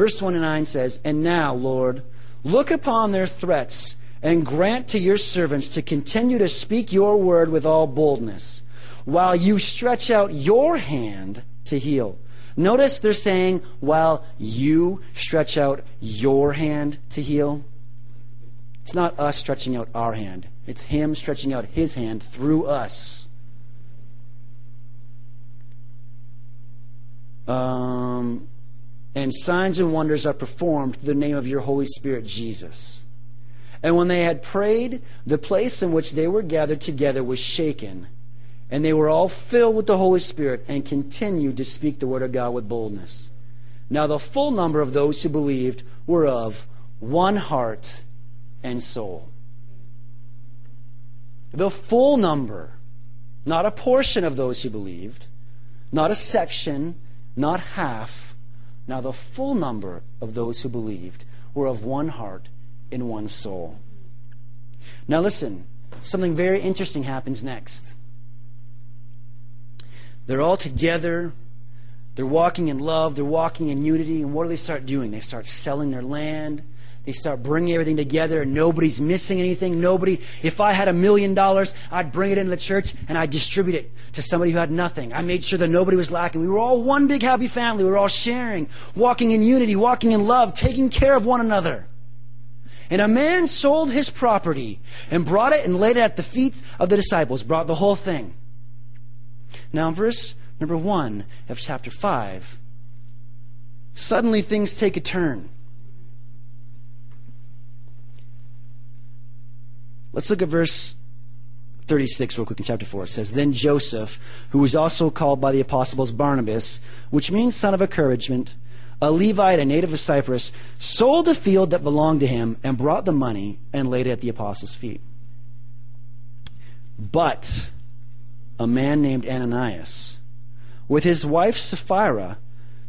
Verse 29 says, And now, Lord, look upon their threats and grant to your servants to continue to speak your word with all boldness, while you stretch out your hand to heal. Notice they're saying, while you stretch out your hand to heal. It's not us stretching out our hand, it's Him stretching out His hand through us. Um, and signs and wonders are performed through the name of your Holy Spirit, Jesus. And when they had prayed, the place in which they were gathered together was shaken, and they were all filled with the Holy Spirit and continued to speak the word of God with boldness. Now, the full number of those who believed were of one heart and soul. The full number, not a portion of those who believed, not a section, not half now, the full number of those who believed were of one heart in one soul. Now, listen, something very interesting happens next. They're all together. They're walking in love. They're walking in unity. And what do they start doing? They start selling their land. They start bringing everything together and nobody's missing anything. Nobody, if I had a million dollars, I'd bring it into the church and I'd distribute it to somebody who had nothing. I made sure that nobody was lacking. We were all one big happy family. We were all sharing, walking in unity, walking in love, taking care of one another. And a man sold his property and brought it and laid it at the feet of the disciples, brought the whole thing. Now, in verse number one of chapter 5, suddenly things take a turn. Let's look at verse 36 real quick in chapter 4. It says, Then Joseph, who was also called by the apostles Barnabas, which means son of encouragement, a Levite, a native of Cyprus, sold a field that belonged to him and brought the money and laid it at the apostles' feet. But a man named Ananias, with his wife Sapphira,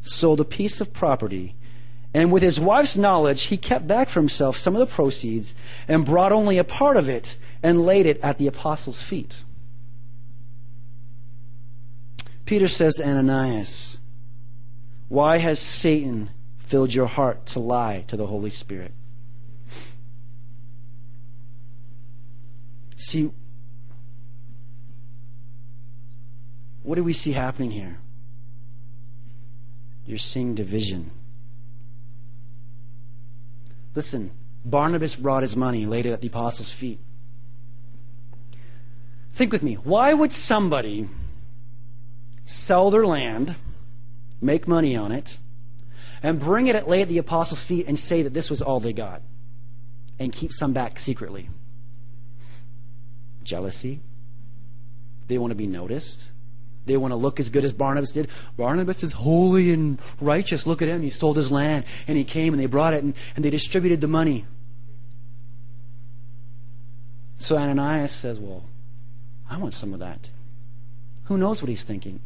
sold a piece of property and with his wife's knowledge, he kept back for himself some of the proceeds and brought only a part of it and laid it at the apostles' feet. Peter says to Ananias, Why has Satan filled your heart to lie to the Holy Spirit? See, what do we see happening here? You're seeing division Listen, Barnabas brought his money, laid it at the apostles' feet. Think with me. Why would somebody sell their land, make money on it, and bring it at lay at the apostles' feet and say that this was all they got, and keep some back secretly? Jealousy. They want to be noticed. They want to look as good as Barnabas did. Barnabas is holy and righteous. Look at him. He sold his land and he came and they brought it and, and they distributed the money. So Ananias says, Well, I want some of that. Who knows what he's thinking?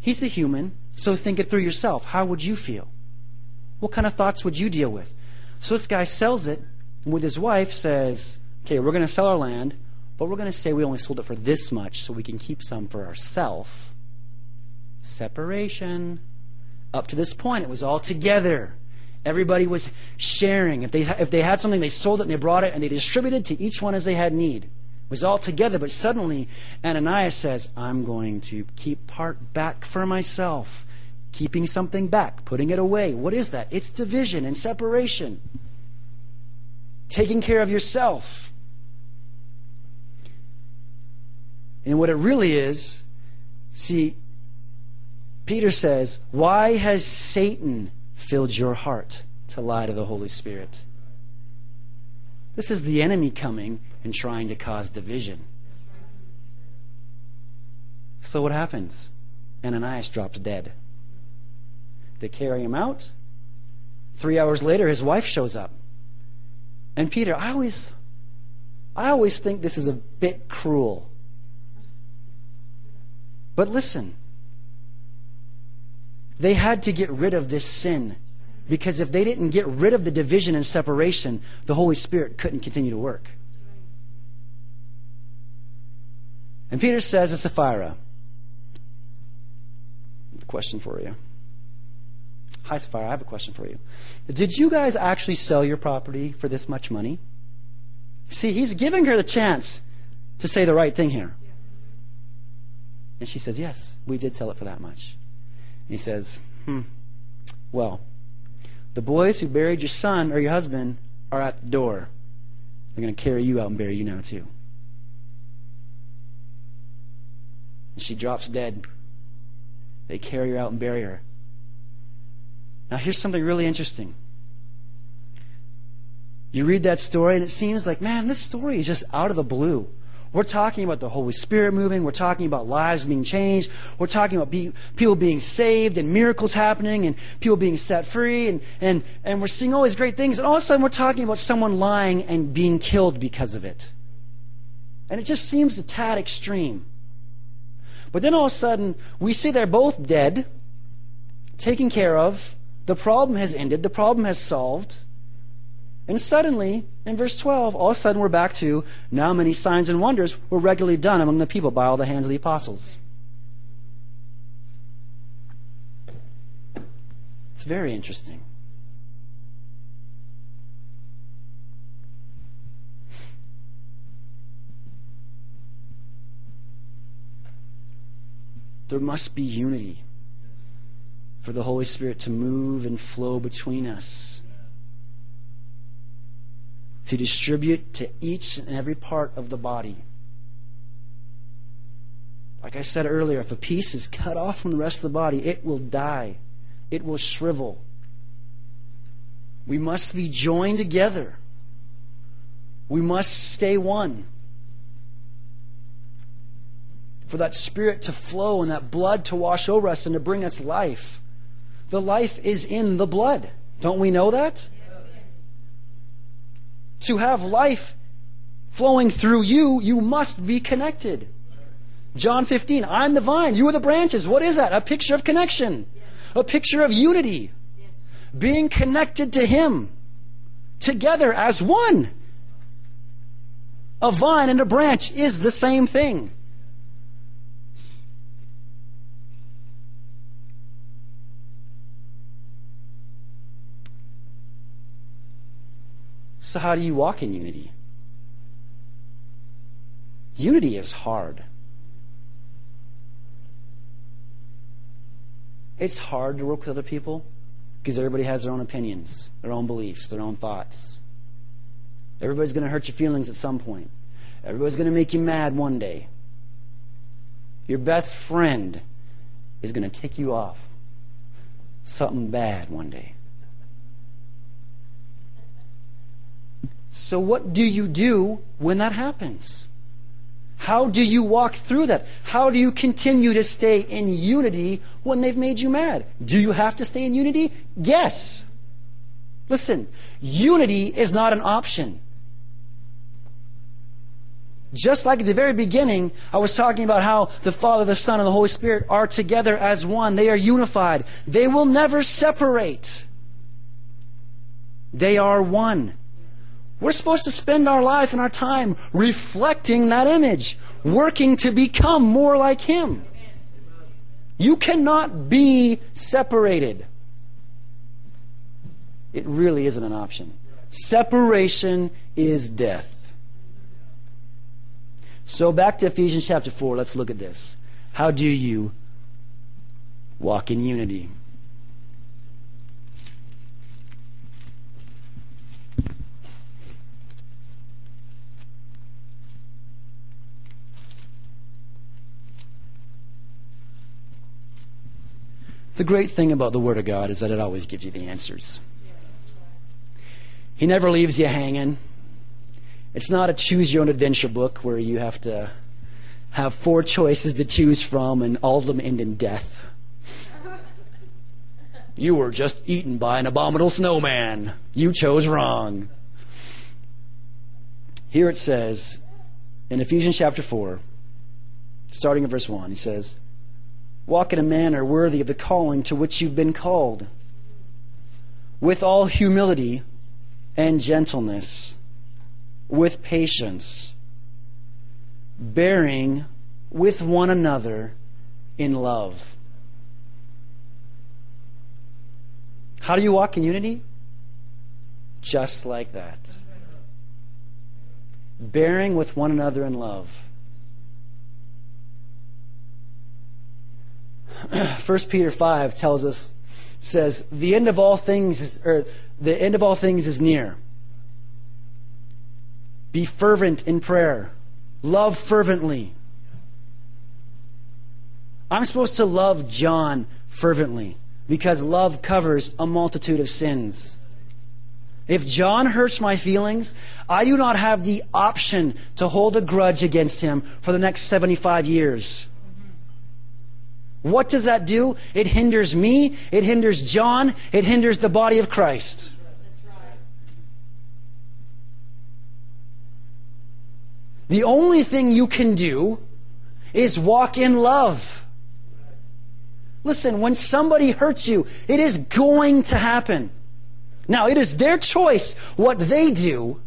He's a human, so think it through yourself. How would you feel? What kind of thoughts would you deal with? So this guy sells it and with his wife, says, Okay, we're going to sell our land, but we're going to say we only sold it for this much so we can keep some for ourselves separation. Up to this point, it was all together. Everybody was sharing. If they, if they had something, they sold it and they brought it and they distributed to each one as they had need. It was all together, but suddenly Ananias says, I'm going to keep part back for myself. Keeping something back, putting it away. What is that? It's division and separation. Taking care of yourself. And what it really is, see, Peter says, Why has Satan filled your heart to lie to the Holy Spirit? This is the enemy coming and trying to cause division. So what happens? Ananias drops dead. They carry him out. Three hours later, his wife shows up. And Peter, I always, I always think this is a bit cruel. But listen, they had to get rid of this sin. Because if they didn't get rid of the division and separation, the Holy Spirit couldn't continue to work. And Peter says to Sapphira, a question for you. Hi, Sapphira, I have a question for you. Did you guys actually sell your property for this much money? See, he's giving her the chance to say the right thing here. And she says, Yes, we did sell it for that much. He says, Hmm, well, the boys who buried your son or your husband are at the door. They're going to carry you out and bury you now, too. And she drops dead. They carry her out and bury her. Now, here's something really interesting. You read that story, and it seems like, man, this story is just out of the blue. We're talking about the Holy Spirit moving. We're talking about lives being changed. We're talking about people being saved and miracles happening and people being set free. And, and, and we're seeing all these great things. And all of a sudden, we're talking about someone lying and being killed because of it. And it just seems a tad extreme. But then all of a sudden, we see they're both dead, taken care of. The problem has ended. The problem has solved. And suddenly, in verse 12, all of a sudden we're back to now many signs and wonders were regularly done among the people by all the hands of the apostles. It's very interesting. There must be unity for the Holy Spirit to move and flow between us to distribute to each and every part of the body. Like I said earlier, if a piece is cut off from the rest of the body, it will die, it will shrivel. We must be joined together. We must stay one. For that spirit to flow and that blood to wash over us and to bring us life. The life is in the blood. Don't we know that? To have life flowing through you, you must be connected. John 15, I'm the vine, you are the branches. What is that? A picture of connection, a picture of unity, being connected to Him together as one. A vine and a branch is the same thing. So, how do you walk in unity? Unity is hard. It's hard to work with other people Because everybody has their own opinions, their own beliefs, their own thoughts. Everybody's going to hurt your feelings at some point. Everybody's going to make you mad one day. Your best friend is going to tick you off. Something bad one day. So, what do you do when that happens? How do you walk through that? How do you continue to stay in unity when they've made you mad? Do you have to stay in unity? Yes. Listen, unity is not an option. Just like at the very beginning, I was talking about how the Father, the Son, and the Holy Spirit are together as one. They are unified. They will never separate. They are one. We're supposed to spend our life and our time reflecting that image, working to become more like Him. You cannot be separated. It really isn't an option. Separation is death. So back to Ephesians chapter 4, let's look at this. How do you walk in unity? The great thing about the Word of God is that it always gives you the answers. He never leaves you hanging. It's not a choose your own adventure book where you have to have four choices to choose from and all of them end in death. You were just eaten by an abominable snowman. You chose wrong. Here it says in Ephesians chapter 4, starting at verse 1, he says, Walk in a manner worthy of the calling to which you've been called, with all humility and gentleness with patience, bearing with one another in love. How do you walk in unity? Just like that. Bearing with one another in love. 1 Peter 5 tells us says the end of all things is, or the end of all things is near. Be fervent in prayer. Love fervently. I'm supposed to love John fervently because love covers a multitude of sins. If John hurts my feelings, I do not have the option to hold a grudge against him for the next 75 years. What does that do? It hinders me, it hinders John, it hinders the body of Christ. The only thing you can do is walk in love. Listen, when somebody hurts you, it is going to happen. Now, it is their choice what they do.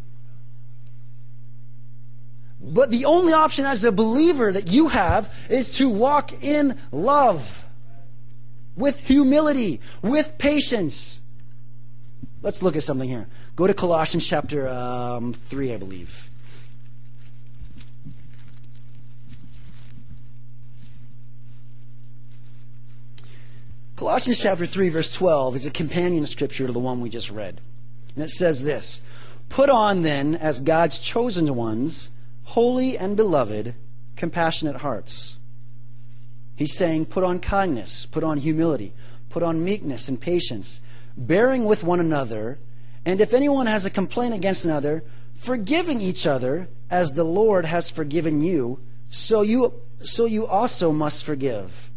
But the only option as a believer that you have is to walk in love, with humility, with patience. Let's look at something here. Go to Colossians chapter um, 3, I believe. Colossians chapter 3, verse 12 is a companion scripture to the one we just read. And it says this Put on then, as God's chosen ones, holy and beloved, compassionate hearts. He's saying, Put on kindness, put on humility, put on meekness and patience, bearing with one another, and if anyone has a complaint against another, forgiving each other as the Lord has forgiven you, so you, so you also must forgive.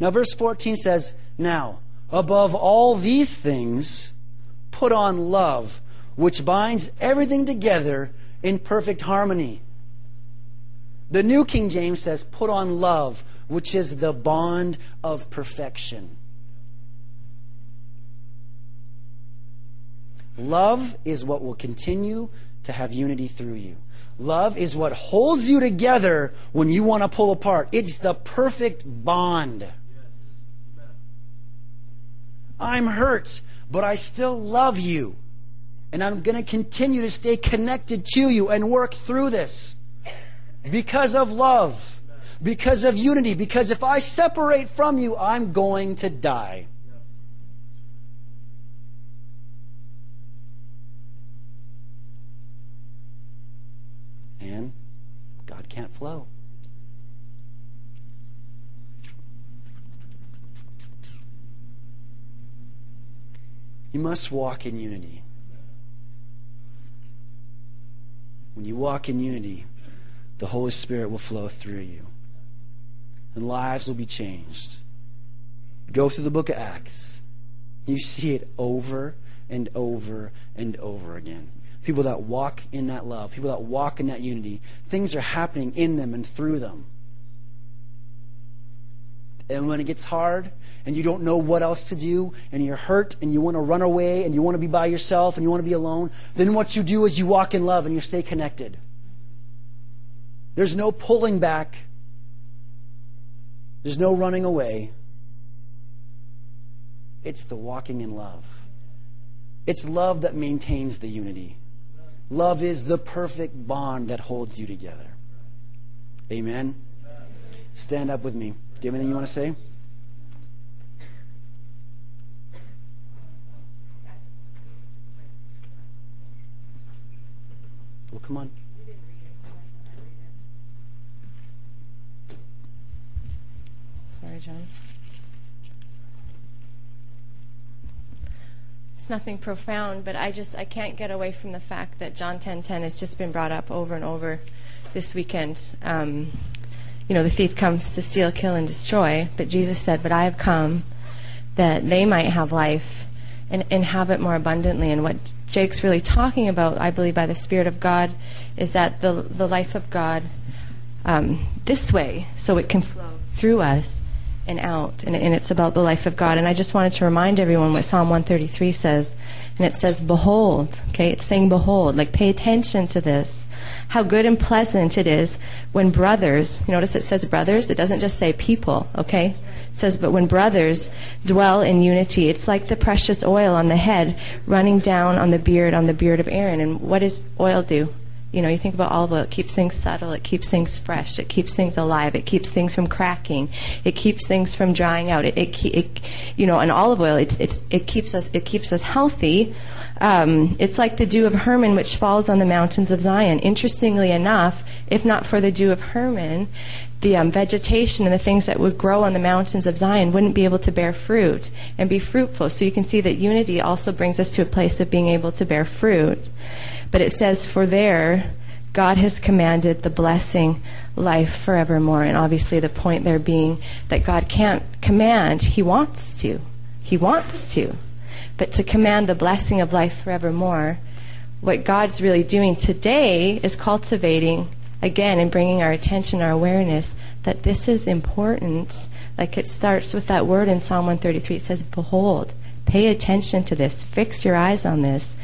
Now, verse 14 says, Now, above all these things, put on love, which binds everything together in perfect harmony. The New King James says, Put on love, which is the bond of perfection. Love is what will continue to have unity through you. Love is what holds you together when you want to pull apart. It's the perfect bond. I'm hurt, but I still love you. And I'm going to continue to stay connected to you and work through this because of love, because of unity. Because if I separate from you, I'm going to die. And God can't flow. You must walk in unity. When you walk in unity, the Holy Spirit will flow through you, and lives will be changed. Go through the book of Acts. You see it over and over and over again. People that walk in that love, people that walk in that unity, things are happening in them and through them. And when it gets hard and you don't know what else to do and you're hurt and you want to run away and you want to be by yourself and you want to be alone, then what you do is you walk in love and you stay connected. There's no pulling back, there's no running away. It's the walking in love. It's love that maintains the unity. Love is the perfect bond that holds you together. Amen. Stand up with me. Do you have anything you want to say? Well, come on. Sorry, John. It's nothing profound, but I just I can't get away from the fact that John 10:10 has just been brought up over and over this weekend. Um, you know, the thief comes to steal, kill, and destroy, but Jesus said, "But I have come that they might have life and, and have it more abundantly." And what Jake's really talking about, I believe, by the Spirit of God, is that the the life of God um, this way, so it can flow through us and out. And, and, it's about the life of God. And I just wanted to remind everyone what Psalm 133 says. And it says, Behold. Okay, it's saying, Behold. Like, pay attention to this. How good and pleasant it is when brothers, you notice it says brothers, it doesn't just say people, okay? It says, But when brothers dwell in unity, it's like the precious oil on the head running down on the beard, on the beard of Aaron. And what does oil do? You know, you think about olive oil, it keeps things subtle, it keeps things fresh, it keeps things alive, it keeps things from cracking, it keeps things from drying out. It, it, it you know, an olive oil, it's, it's, it keeps us, it keeps us healthy. Um, it's like the dew of Hermon, which falls on the mountains of Zion. Interestingly enough, if not for the dew of Hermon, the um, vegetation and the things that would grow on the mountains of Zion wouldn't be able to bear fruit and be fruitful. So you can see that unity also brings us to a place of being able to bear fruit. But it says, For there, God has commanded the blessing life forevermore. And obviously, the point there being that God can't command, He wants to. He wants to. But to command the blessing of life forevermore, what God's really doing today is cultivating, again, and bringing our attention, our awareness that this is important. Like it starts with that word in Psalm 133. It says, Behold, pay attention to this, fix your eyes on this.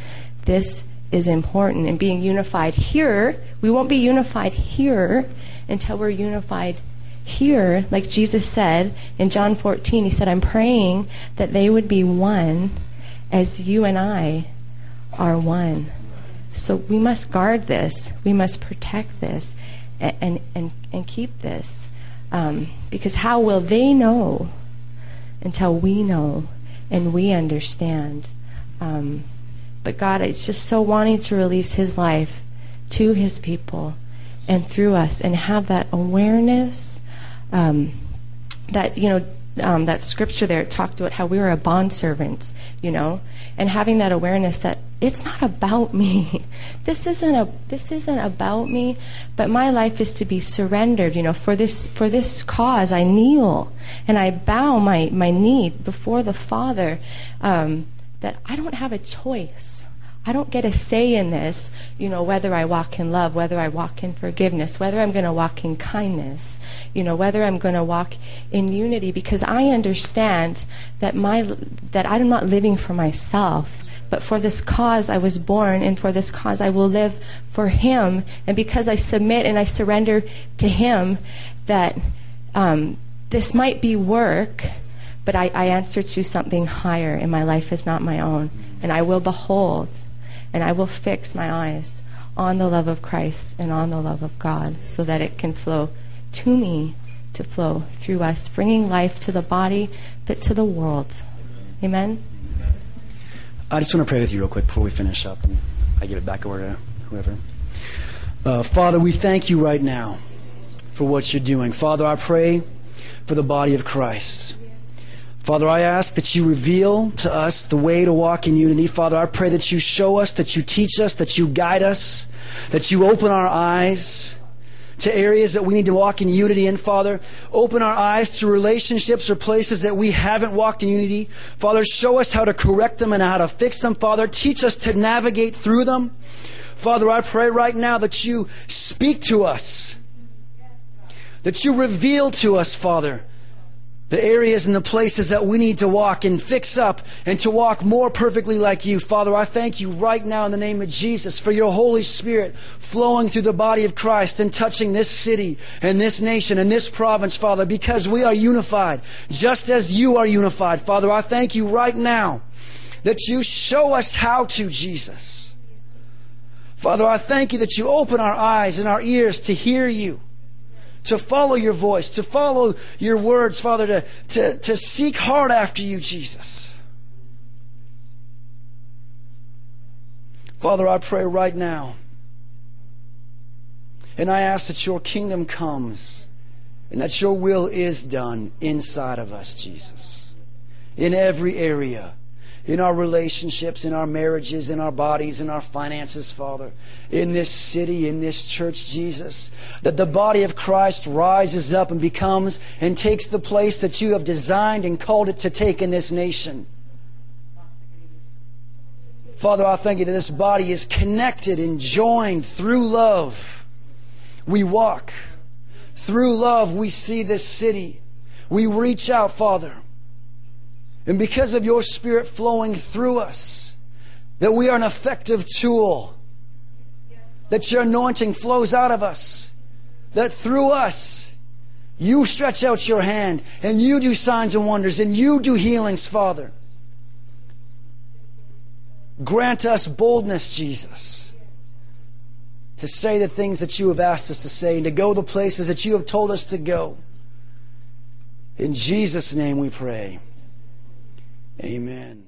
This is important. And being unified here, we won't be unified here until we're unified here. Like Jesus said in John 14, he said, I'm praying that they would be one as you and I are one. So we must guard this, we must protect this, and, and, and, keep this. Um, because how will they know until we know and we understand? Um, but God it's just so wanting to release His life to His people and through us and have that awareness um, that, you know, um, that scripture there talked about how we were a bond servant, you know, and having that awareness that it's not about me. This isn't a this isn't about me, but my life is to be surrendered. You know, for this for this cause, I kneel and I bow my my knee before the Father. Um, that I don't have a choice. I don't get a say in this, you know, whether I walk in love, whether I walk in forgiveness, whether I'm going to walk in kindness, you know, whether I'm going to walk in unity because I understand that my that I'm not living for myself, but for this cause I was born and for this cause I will live for him and because I submit and I surrender to him that um, this might be work but I, I answer to something higher, and my life is not my own. And I will behold, and I will fix my eyes on the love of Christ and on the love of God so that it can flow to me, to flow through us, bringing life to the body, but to the world. Amen? I just want to pray with you real quick before we finish up, and I give it back over to whoever. Uh, Father, we thank you right now for what you're doing. Father, I pray for the body of Christ. Father, I ask that you reveal to us the way to walk in unity. Father, I pray that you show us, that you teach us, that you guide us, that you open our eyes to areas that we need to walk in unity in, Father. Open our eyes to relationships or places that we haven't walked in unity. Father, show us how to correct them and how to fix them, Father. Teach us to navigate through them. Father, I pray right now that you speak to us, that you reveal to us, Father, the areas and the places that we need to walk and fix up and to walk more perfectly like you. Father, I thank you right now in the name of Jesus for your Holy Spirit flowing through the body of Christ and touching this city and this nation and this province, Father, because we are unified, just as you are unified. Father, I thank you right now that you show us how to, Jesus. Father, I thank you that you open our eyes and our ears to hear you to follow your voice, to follow your words, Father, to, to, to seek hard after you, Jesus. Father, I pray right now, and I ask that your kingdom comes and that your will is done inside of us, Jesus, in every area in our relationships, in our marriages, in our bodies, in our finances, Father, in this city, in this church, Jesus, that the body of Christ rises up and becomes and takes the place that you have designed and called it to take in this nation. Father, I thank you that this body is connected and joined through love. We walk. Through love, we see this city. We reach out, Father. And because of your Spirit flowing through us, that we are an effective tool, that your anointing flows out of us, that through us, you stretch out your hand and you do signs and wonders and you do healings, Father. Grant us boldness, Jesus, to say the things that you have asked us to say and to go the places that you have told us to go. In Jesus' name we pray. Amen.